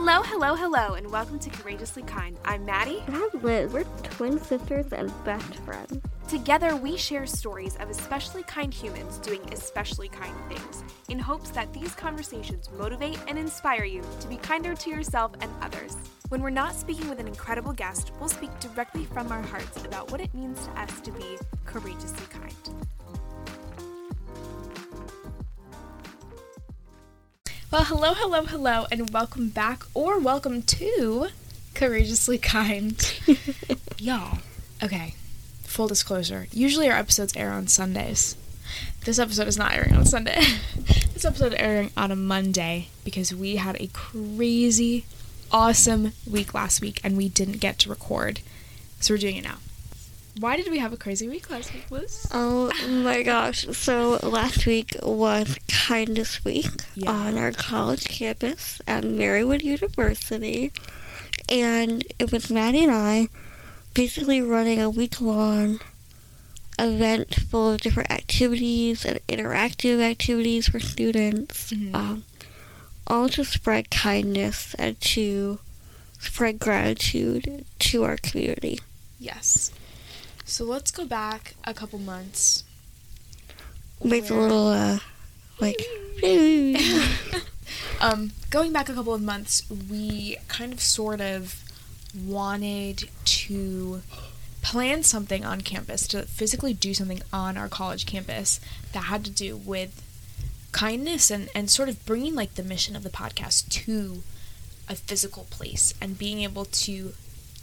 Hello, hello, hello, and welcome to Courageously Kind. I'm Maddie. And I'm Liz. We're twin sisters and best friends. Together, we share stories of especially kind humans doing especially kind things in hopes that these conversations motivate and inspire you to be kinder to yourself and others. When we're not speaking with an incredible guest, we'll speak directly from our hearts about what it means to us to be courageously kind. Well, hello, hello, hello, and welcome back or welcome to Courageously Kind. Y'all, okay, full disclosure. Usually our episodes air on Sundays. This episode is not airing on Sunday. this episode is airing on a Monday because we had a crazy, awesome week last week and we didn't get to record. So we're doing it now. Why did we have a crazy week last week, Liz? Oh my gosh. So last week was Kindness Week Yeah. on our college campus at Marywood University. And it was Maddie and I basically running a week long event full of different activities and interactive activities for students. Mhm. Um, all to spread kindness and to spread gratitude to our community. Yes. So let's go back a couple months. Makes a little, uh, like, um, going back a couple of months, we kind of sort of wanted to plan something on campus, to physically do something on our college campus that had to do with kindness and, and sort of bringing like the mission of the podcast to a physical place and being able to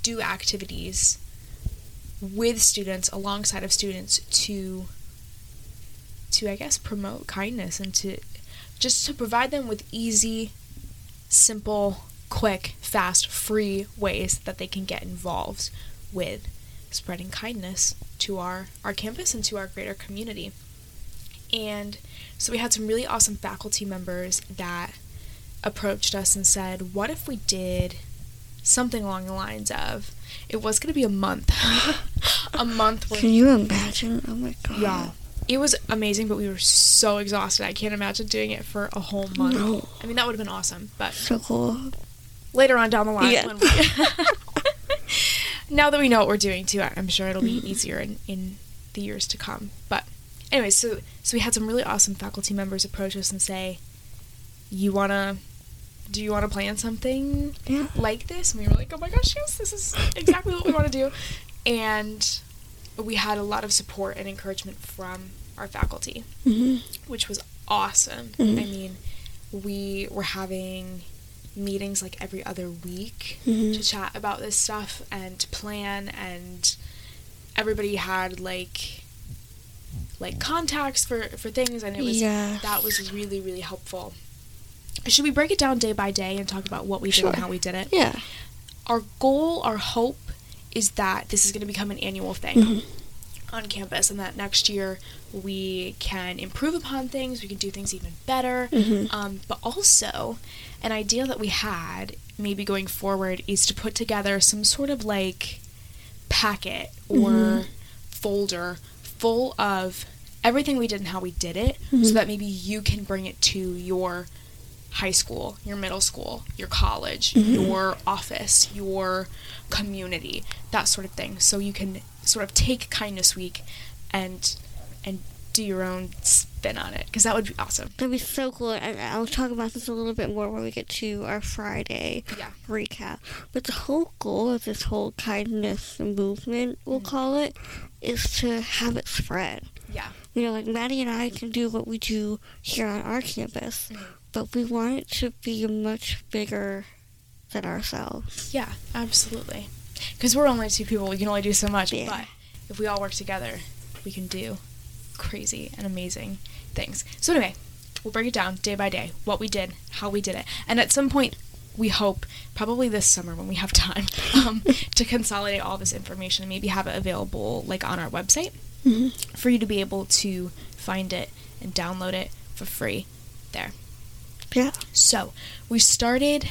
do activities with students alongside of students to to I guess promote kindness and to just to provide them with easy, simple, quick, fast, free ways that they can get involved with spreading kindness to our, our campus and to our greater community. And so we had some really awesome faculty members that approached us and said, What if we did something along the lines of it was going to be a month? a month where Can you imagine? Oh my god. yeah. It was amazing, but we were so exhausted. I can't imagine doing it for a whole month. No. I mean, that would have been awesome. But So cool. later on down the line, Yeah. we now that we know what we're doing too, I'm sure it'll be mm-hmm. easier in, in the years to come. But anyway, so so we had some really awesome faculty members approach us and say, "You wanna, do you want to plan something Yeah. like this?" And we were like, "Oh my gosh, yes, this is exactly what we want to do." And we had a lot of support and encouragement from our faculty hmm which was awesome. Mhm. I mean, we were having meetings like every other week Mhm. to chat about this stuff and to plan and everybody had like like contacts for for things and it was Yeah. that was really really helpful. Should we break it down day by day and talk about what we did and how we did it? Yeah. Our goal, our hope is that this is going to become an annual thing Mhm. on campus and that next year we can improve upon things, we can do things even better. Mhm. Um, but also, an idea that we had maybe going forward is to put together some sort of like packet or Mhm. folder full of everything we did and how we did it so Mhm. that maybe you can bring it to your high school, your middle school, your college, Mhm. your office, your community, that sort of thing. So you can sort of take kindness week and and do your own spin on it because that would be awesome. That'd be so cool. And I'll talk about this a little bit more when we get to our Friday Yeah. recap. But the whole goal of this whole kindness movement, we'll Mhm. call it, is to have it spread. Yeah. You know, like Maddie and I can do what we do here on our campus, Mhm. But we want it to be much bigger than ourselves. Yeah, absolutely. Because we're only two people, we can only do so much. Yeah. But if we all work together, we can do crazy and amazing things. So anyway, we'll break it down day by day, what we did, how we did it, and at some point, we hope probably this summer when we have time um, to consolidate all this information and maybe have it available like on our website hmm for you to be able to find it and download it for free there. Yeah. So, we started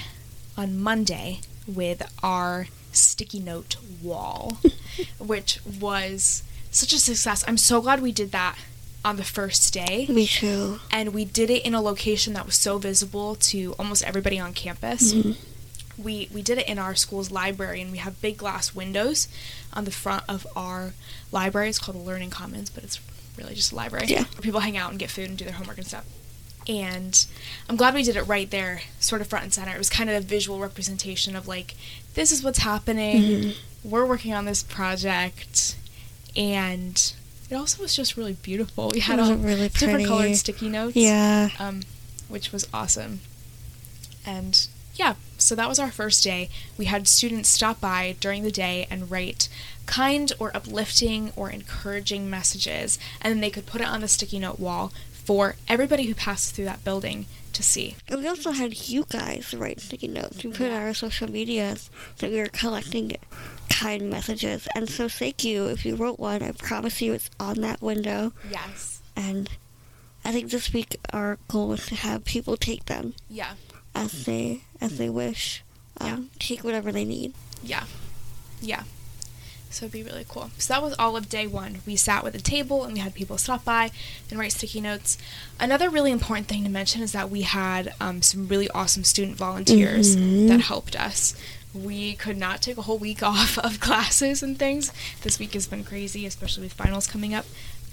on Monday with our sticky note wall, which was such a success. I'm so glad we did that on the first day. Me too. And we did it in a location that was so visible to almost everybody on campus. Mhm. we we did it in our school's library, and we have big glass windows on the front of our library. It's called Learning Commons, but it's really just a library Yeah. where people hang out and get food and do their homework and stuff. And I'm glad we did it right there, sort of front and center. It was kind of a visual representation of like, this is what's happening. Mhm. We're working on this project, and it also was just really beautiful. We had all really different colored sticky notes Yeah. um, which was awesome. And yeah, so that was our first day. We had students stop by during the day and write kind or uplifting or encouraging messages, and then they could put it on the sticky note wall for everybody who passed through that building to see. And we also had you guys write sticky notes. We put on our social medias that we were collecting kind messages. And so thank you if you wrote one. I promise you it's on that window. Yes. And I think this week our goal was to have people take them Yeah. as they as they wish. Um, Take whatever they need. Yeah. Yeah. So it'd be really cool. So that was all of day one. We sat with a table and we had people stop by and write sticky notes. Another really important thing to mention is that we had um, some really awesome student volunteers Mhm. that helped us. We could not take a whole week off of classes and things. This week has been crazy, especially with finals coming up.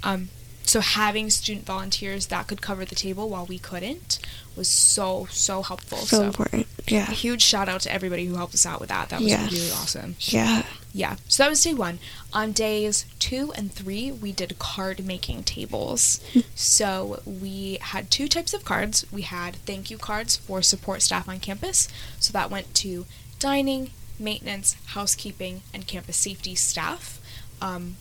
Um, so having student volunteers that could cover the table while we couldn't was so so helpful. So, important. Yeah. a huge shout out to everybody who helped us out with that. That was Yes. really awesome. Yeah. Yeah. So that was day one. On days two and three, we did card making tables. so we had two types of cards. We had thank you cards for support staff on campus. So that went to dining, maintenance, housekeeping, and campus safety staff. Um,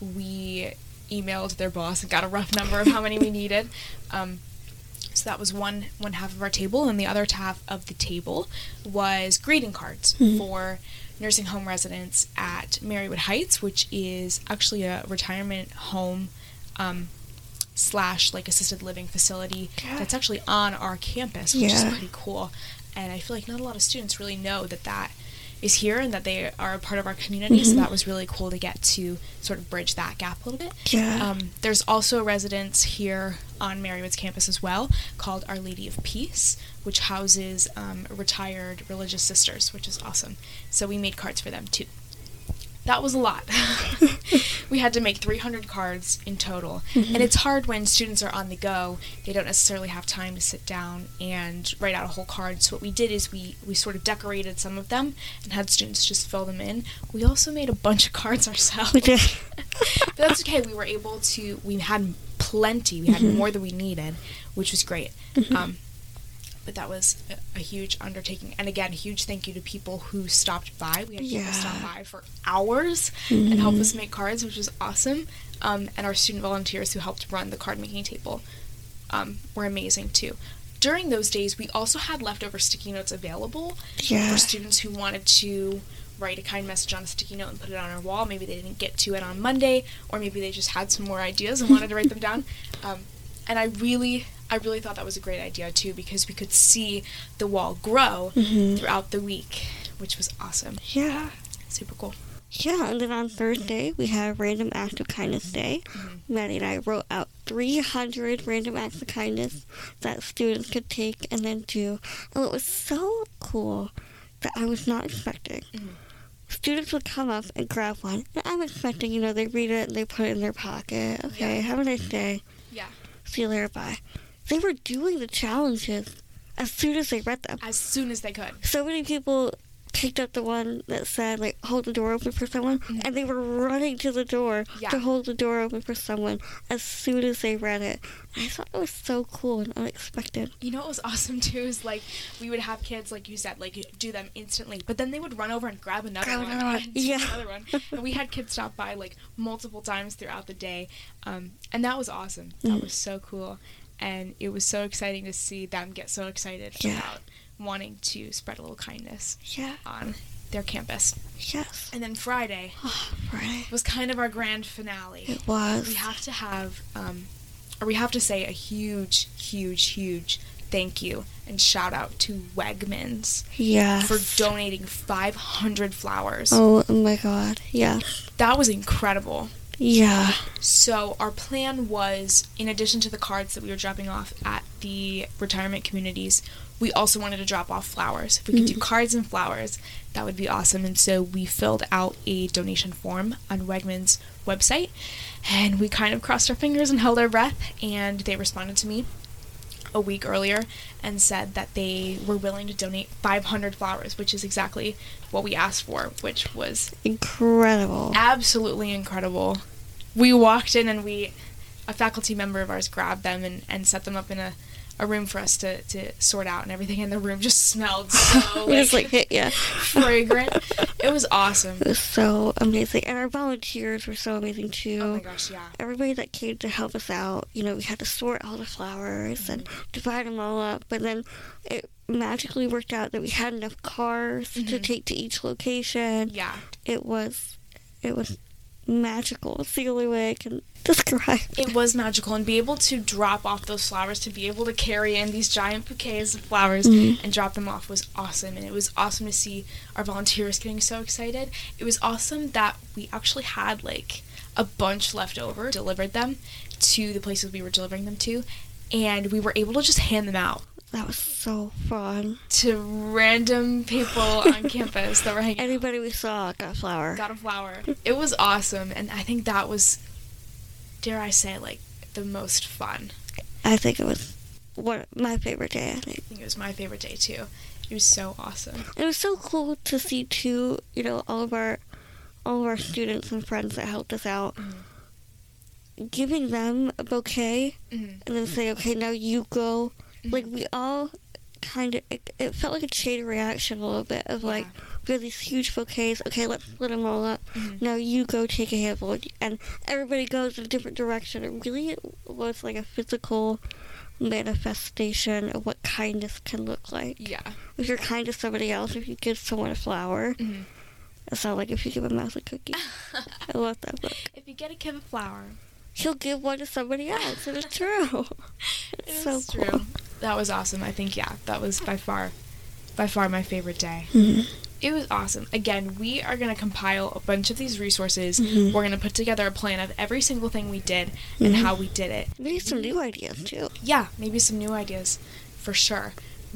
we emailed their boss and got a rough number of how many we needed. Um, so that was one one half of our table, and the other half of the table was greeting cards Mhm. for nursing home residents at Marywood Heights, which is actually a retirement home um, slash like assisted living facility Yeah. that's actually on our campus, which is pretty cool. And I feel like not a lot of students really know that that is here and that they are a part of our community. So Mhm. that was really cool to get to sort of bridge that gap a little bit. Yeah. Um, there's also a residence here on Marywood's campus as well called Our Lady of Peace, which houses um, retired religious sisters, which is awesome. So we made cards for them too. That was a lot. we had to make 300 cards in total. Mhm. And it's hard when students are on the go. They don't necessarily have time to sit down and write out a whole card. So what we did is we, we sort of decorated some of them and had students just fill them in. We also made a bunch of cards ourselves did. but that's okay. We were able to. We had plenty. We had Mhm. more than we needed, which was great. Mhm. Um, but that was a, a huge undertaking. And again, a huge thank you to people who stopped by. We had people stop by for hours and help Mhm. us make cards, which was awesome. Um, and our student volunteers who helped run the card making table um, were amazing too. During those days, we also had leftover sticky notes available Yeah. for students who wanted to write a kind message on a sticky note and put it on our wall. Maybe they didn't get to it on Monday, or maybe they just had some more ideas and wanted to write them down. Um, and I really, I really thought that was a great idea too because we could see the wall grow Mhm. throughout the week, which was awesome. Yeah. Super cool. Yeah, and then on Thursday we had Random Act of Kindness Day. Mhm. Maddie and I wrote out 300 random acts of kindness that students could take and then do. And it was so cool that I was not expecting. Mhm. Students would come up and grab one. And I'm expecting, you know, they read it and they put it in their pocket. Okay, Yeah. have a nice day. Yeah. See you later, bye. They were doing the challenges as soon as they read them. As soon as they could. so many people picked up the one that said like hold the door open for someone Mhm. and they were running to the door Yeah. to hold the door open for someone as soon as they read it and i thought it was so cool and unexpected You know what was awesome too is like we would have kids like you said like do them instantly, but then they would run over and grab another Grab one, another one, and yeah. another one. And we had kids stop by like multiple times throughout the day, um, and that was awesome. That Mm. was so cool, and it was so exciting to see them get so excited Yeah. about wanting to spread a little kindness yeah. on their campus. yes. And then Friday right was kind of our grand finale. It was. We have to have um, or we have to say a huge huge huge thank you and shout out to wegmans yes. for donating 500 flowers. Oh my god. Yeah. That was incredible yeah so our plan was in addition to the cards that we were dropping off at the retirement communities we also wanted to drop off flowers. If we could do mm-hmm. cards and flowers, that would be awesome. And so we filled out a donation form on Wegmans website and we kind of crossed our fingers and held our breath and they responded to me a week earlier and said that they were willing to donate 500 flowers, which is exactly what we asked for, which was Incredible. absolutely incredible. We walked in and we, a faculty member of ours grabbed them and, and set them up in a, a room for us to, to sort out, and everything in the room just smelled so We just like, like hit yeah. fragrant. It was awesome. It was so amazing, and our volunteers were so amazing too. Oh my gosh, yeah. Everybody that came to help us out, you know, we had to sort all the flowers and Mm-hmm. divide them all up, but then it magically worked out that we had enough cars to Mhm. take to each location. Yeah. It was, it was magical. It's the only way I can describe it. It was magical, and be able to drop off those flowers, to be able to carry in these giant bouquets of flowers Mhm. and drop them off was awesome. And it was awesome to see our volunteers getting so excited. It was awesome that we actually had like a bunch left over, delivered them to the places we were delivering them to, and we were able to just hand them out That was so fun. to random people on campus that were hanging out. Anybody we saw got a flower. got a flower. It was awesome, and I think that was, dare I say, like the most fun. I think it was one my favorite day. I think. I think it was my favorite day too. It was so awesome. It was so cool to see too, you know, all of our all of our students and friends that helped us out, giving them a bouquet Mhm. and then say, okay, now you go. Like we all kind of, it, it felt like a chain reaction a little bit of like, we have these huge bouquets. Okay, let's split them all up. Mhm. Now you go take a handful, and everybody goes in a different direction. It really was like a physical manifestation of what kindness can look like. Yeah. If you're kind to somebody else, if you give someone a flower, Mhm. it's not like if you give a mouse a cookie. I love that book. if you get a kid a flower, He'll give one to somebody else, and it's true. it It's so true. cool. True. That was awesome. I think yeah, that was by far, by far my favorite day. Mhm. It was awesome. Again, we are going to compile a bunch of these resources. Mhm. We're going to put together a plan of every single thing we did and Mhm. how we did it. Maybe some new ideas too. yeah, maybe some new ideas for sure.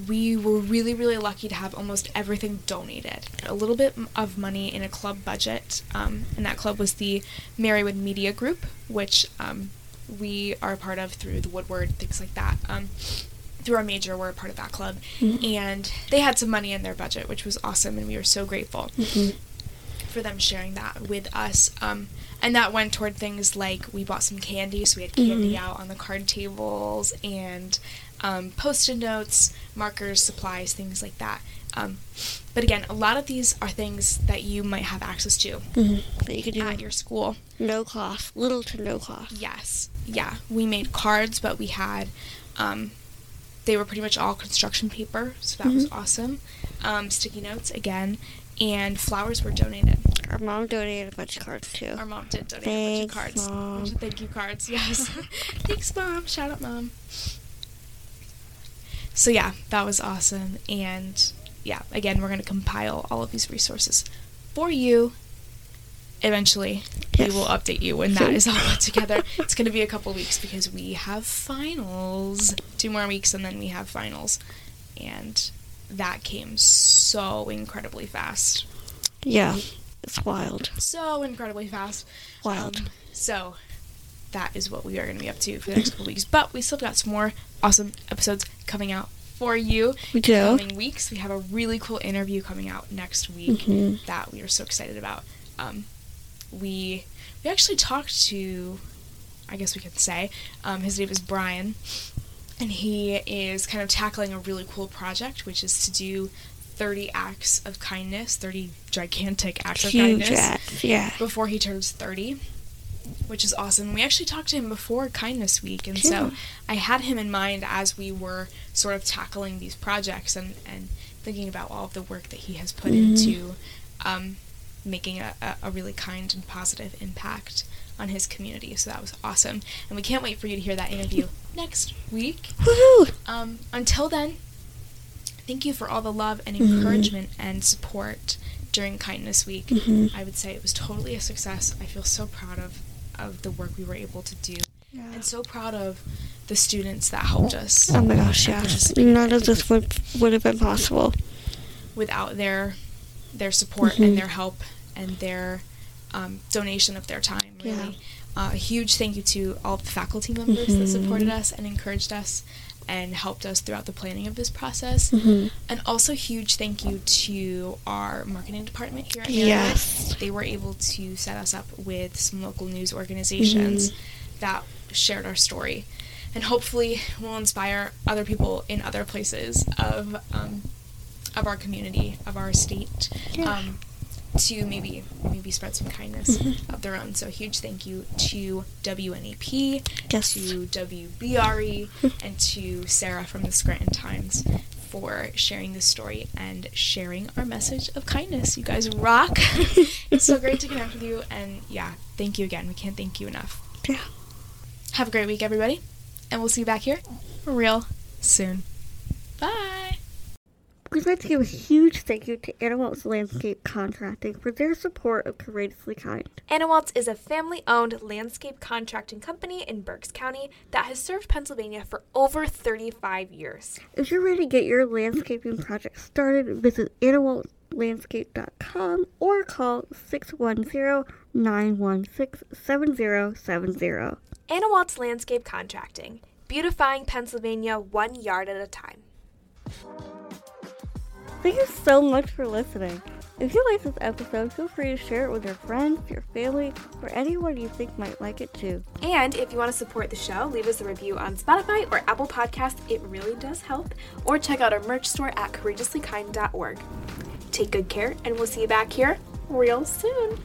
We were really, really lucky to have almost everything donated. A little bit of money in a club budget, um, and that club was the Marywood Media Group, which um, we are a part of through the Wood Word, things like that. Um, through our major, we're a part of that club. Mhm. And they had some money in their budget, which was awesome, and we were so grateful Mhm. for them sharing that with us. Um, and that went toward things like we bought some candy, so we had candy Mhm. out on the card tables and um, post-it notes, markers, supplies, things like that. Um, but again, a lot of these are things that you might have access to Mhm. That you could do at your school. no cost, little to no cost. Yes, yeah. We made cards, but we had, um, they were pretty much all construction paper, so that was Mhm. awesome. Um, sticky notes again, and flowers were donated. Our mom donated a bunch of cards too. Our mom did donate a bunch of cards. Mom. Bunch of thank you cards, yes. Thanks, Mom. Shout out, Mom. So, yeah, that was awesome. And, yeah, again, we're going to compile all of these resources for you. Eventually, Yes. we will update you when that is all put together. it's going to be a couple weeks because we have finals. Two more weeks, and then we have finals. And that came so incredibly fast. Yeah, it's wild. So incredibly fast. Wild. Um, so that is what we are going to be up to for the next couple weeks. But we still got some more awesome episodes coming out for you. We do. Coming weeks, we have a really cool interview coming out next week Mhm. that we are so excited about. Um, we we actually talked to, I guess we could say, um, his name is Brian, and he is kind of tackling a really cool project, which is to do 30 acts of kindness, 30 gigantic acts of kindness acts, yeah. before he turns 30, which is awesome. We actually talked to him before Kindness Week, and so I had him in mind as we were sort of tackling these projects and, and thinking about all of the work that he has put Mhm. into um, making a, a, really kind and positive impact on his community. So that was awesome. And we can't wait for you to hear that interview next week. Woohoo! Um, until then, thank you for all the love and Mhm. encouragement and support during Kindness Week. Mhm. I would say it was totally a success. I feel so proud of, of the work we were able to do, Yeah. and so proud of the students that helped us. Oh my gosh, yeah. None of this would would have been possible without their their support Mhm. and their help and their um, donation of their time. Really, Yeah. uh, a huge thank you to all the faculty members that Mhm. supported us and encouraged us and helped us throughout the planning of this process. Mhm. And also huge thank you to our marketing department here at Merritt. Yes. They were able to set us up with some local news organizations Mhm. that shared our story. And hopefully will inspire other people in other places of um, of our community, of our state, Yeah. um, to maybe maybe spread some kindness Mhm. of their own. So a huge thank you to WNEP, Yes. to WBRE, and to Sarah from the Scranton Times for sharing this story and sharing our message of kindness. You guys rock. it's so great to connect with you, and yeah, thank you again. We can't thank you enough. Yeah. Have a great week, everybody, and we'll see you back here real soon. Bye. We'd like to give a huge thank you to Anawaltz Landscape Contracting for their support of Courageously Kind. Anawaltz is a family owned landscape contracting company in Berks County that has served Pennsylvania for over 35 years. If you're ready to get your landscaping project started, visit animallandscape.com or call 610-916-7070. Anawaltz Landscape Contracting, beautifying Pennsylvania one yard at a time. Thank you so much for listening. If you like this episode, feel free to share it with your friends, your family, or anyone you think might like it too. And if you want to support the show, leave us a review on Spotify or Apple Podcasts. It really does help. Or check out our merch store at courageouslykind.org. Take good care, and we'll see you back here real soon.